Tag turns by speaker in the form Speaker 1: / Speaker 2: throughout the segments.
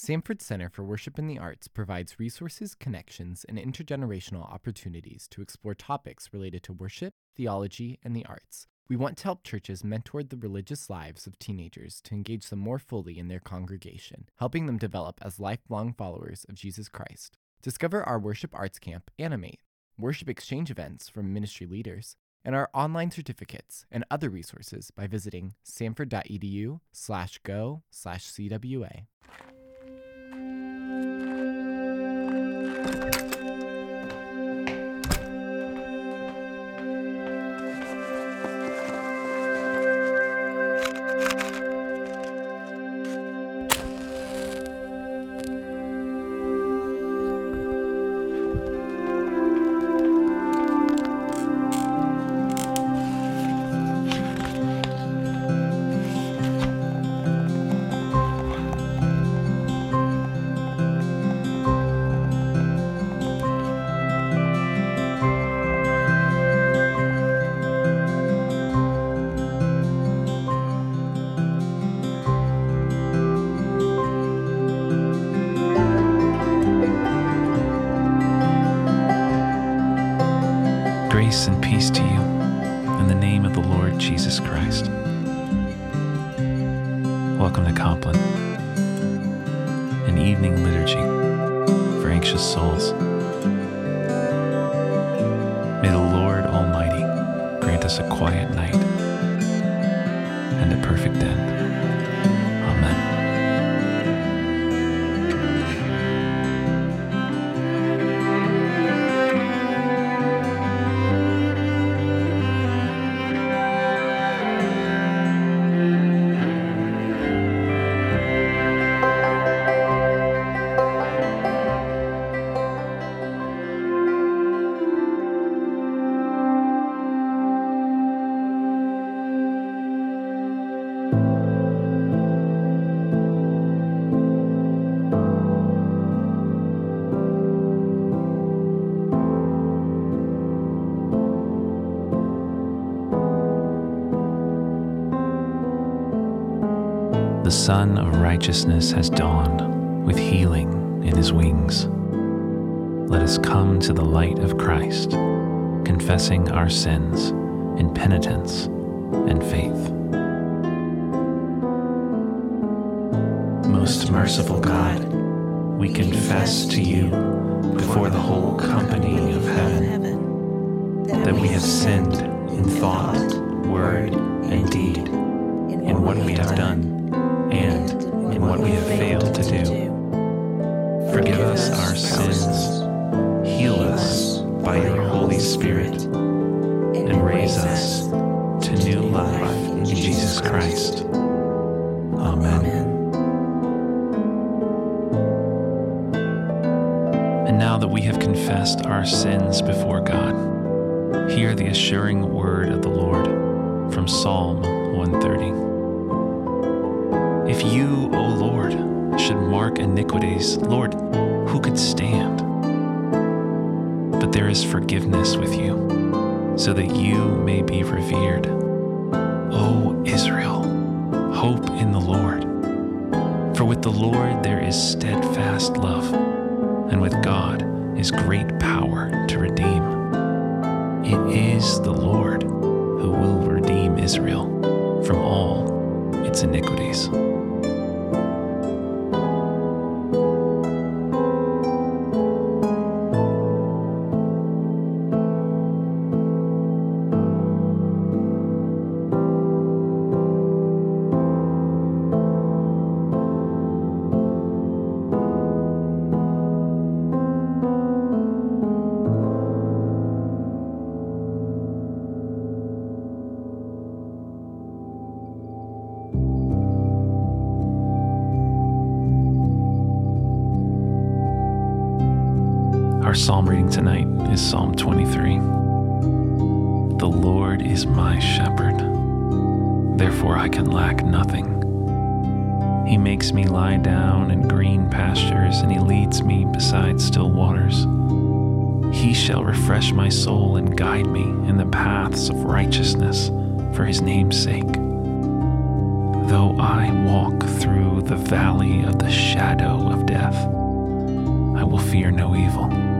Speaker 1: Samford Center for Worship in the Arts provides resources, connections, and intergenerational opportunities to explore topics related to worship, theology, and the arts. We want to help churches mentor the religious lives of teenagers to engage them more fully in their congregation, helping them develop as lifelong followers of Jesus Christ. Discover our worship arts camp, Animate, worship exchange events from ministry leaders, and our online certificates and other resources by visiting samford.edu slash go slash CWA.
Speaker 2: Peace to you in the name of the Lord Jesus Christ. Welcome to Compline, an evening liturgy for anxious souls. May the Lord Almighty grant us a quiet night and a perfect end. The Sun of Righteousness has dawned with healing in his wings. Let us come to the light of Christ, confessing our sins in penitence and faith. Most merciful God, we confess to you before the whole company of heaven that we have sinned in thought, word, and deed, in what we have done now that we have confessed our sins before God, hear the assuring word of the Lord from Psalm 130. If you, O Lord, should mark iniquities, Lord, who could stand? But there is forgiveness with you, so that you may be revered. O Israel, hope in the Lord. For with the Lord there is steadfast love, and with God is great power to redeem. It is the Lord who will redeem Israel from all its iniquities. Our psalm reading tonight is Psalm 23. The Lord is my shepherd, therefore I can lack nothing. He makes me lie down in green pastures, and he leads me beside still waters. He shall refresh my soul and guide me in the paths of righteousness for his name's sake. Though I walk through the valley of the shadow of death, I will fear no evil.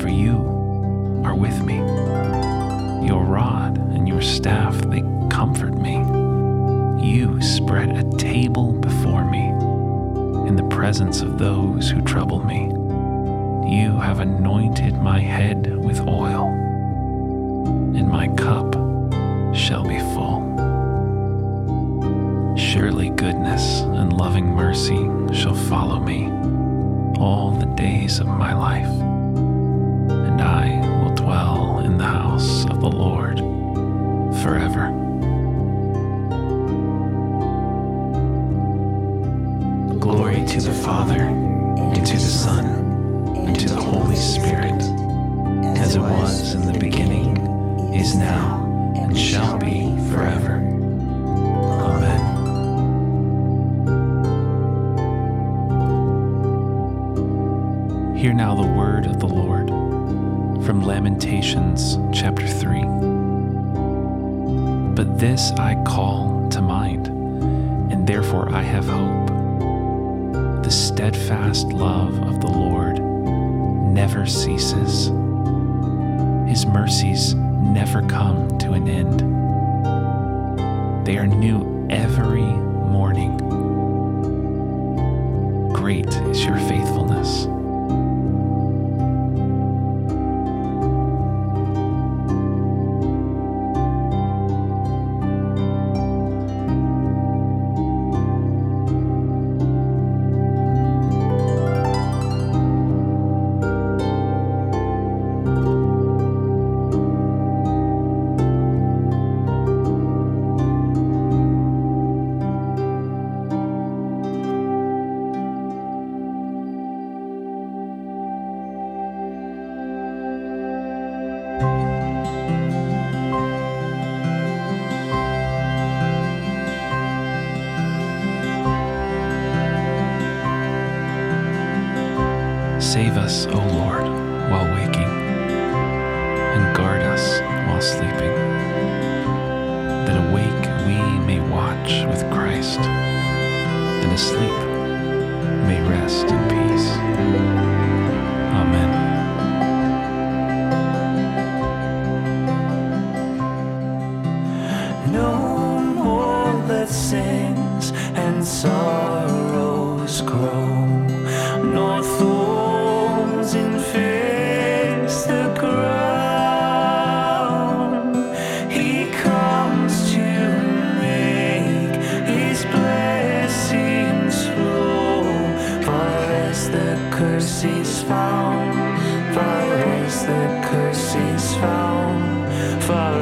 Speaker 2: For you are with me. Your rod and your staff, they comfort me. You spread a table before me in the presence of those who trouble me. You have anointed my head with oil, and my cup shall be full. Surely goodness and loving mercy shall follow me all the days of my life, and I will dwell in the house of the Lord forever. Glory to the Father, and to the Son, and to the Holy Spirit, as it was in the beginning, is now, and shall be forever. Amen. Hear now the word of the Lord from Lamentations chapter 3. But this I call to mind, and therefore I have hope. The steadfast love of the Lord never ceases, His mercies never come to an end. They are new every morning. Great is your faithfulness. Save us, O Lord, while waking, while sleeping, that awake we may watch with Christ, and asleep may rest in peace. Amen.
Speaker 3: No more let sins and sorrows grow, is found, as the curse is found, far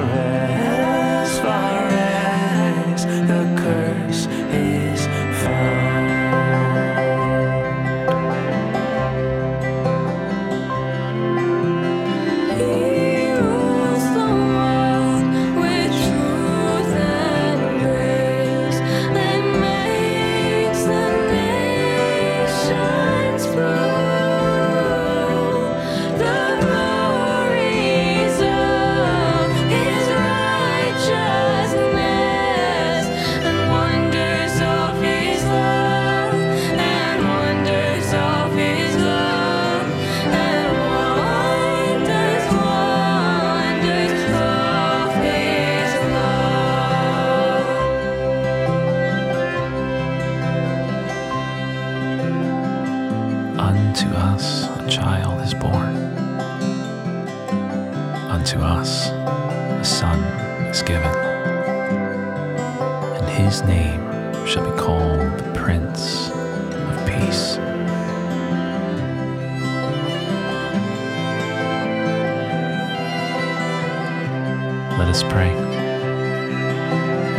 Speaker 2: Us pray.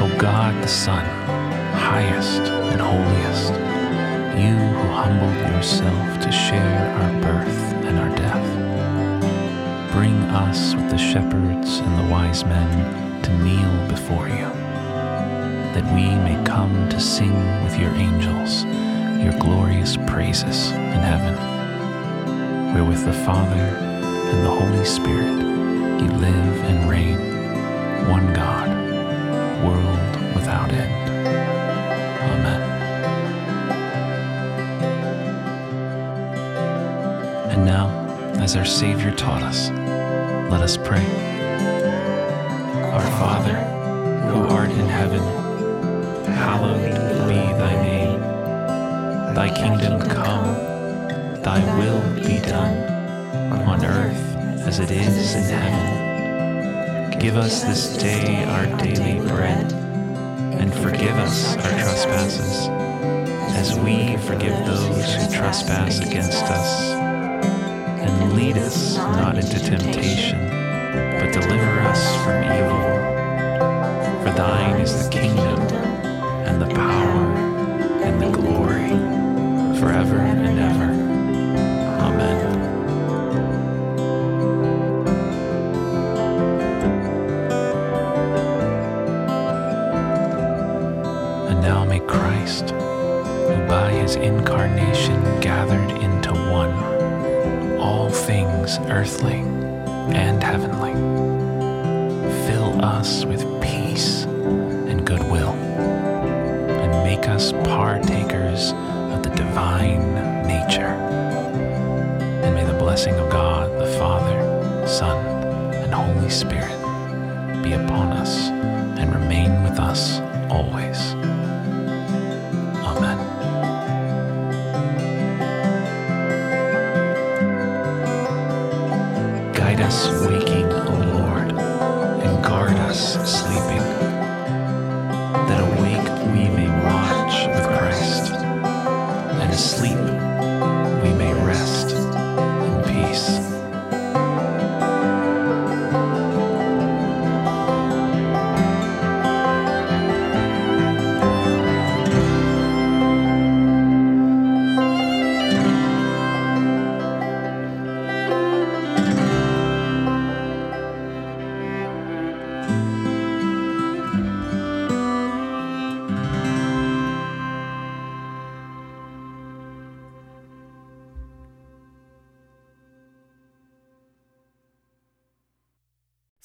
Speaker 2: O God the Son, highest and holiest, you who humbled yourself to share our birth and our death, bring us with the shepherds and the wise men to kneel before you, that we may come to sing with your angels your glorious praises in heaven, where with the Father and the Holy Spirit you live and reign, one God, world without end. Amen. And now, as our Savior taught us, let us pray. Our Father, who art in heaven, hallowed be thy name. Thy kingdom come, thy will be done, on earth as it is in heaven. Give us this day our daily bread, and forgive us our trespasses, as we forgive those who trespass against us. And lead us not into temptation, but deliver us from evil. For thine is the kingdom, and the power, and the glory, forever and ever. Amen. His incarnation gathered into one all things earthly and heavenly, fill us with peace and goodwill, and make us partakers of the divine nature. And may the blessing of God, the Father, Son, and Holy Spirit be upon us and remain with us always.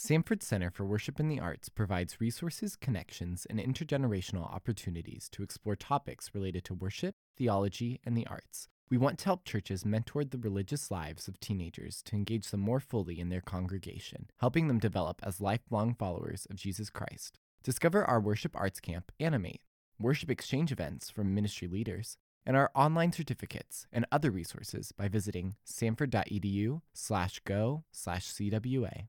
Speaker 1: Samford Center for Worship in the Arts provides resources, connections, and intergenerational opportunities to explore topics related to worship, theology, and the arts. We want to help churches mentor the religious lives of teenagers to engage them more fully in their congregation, helping them develop as lifelong followers of Jesus Christ. Discover our worship arts camp, Animate, worship exchange events from ministry leaders, and our online certificates and other resources by visiting samford.edu slash go slash CWA.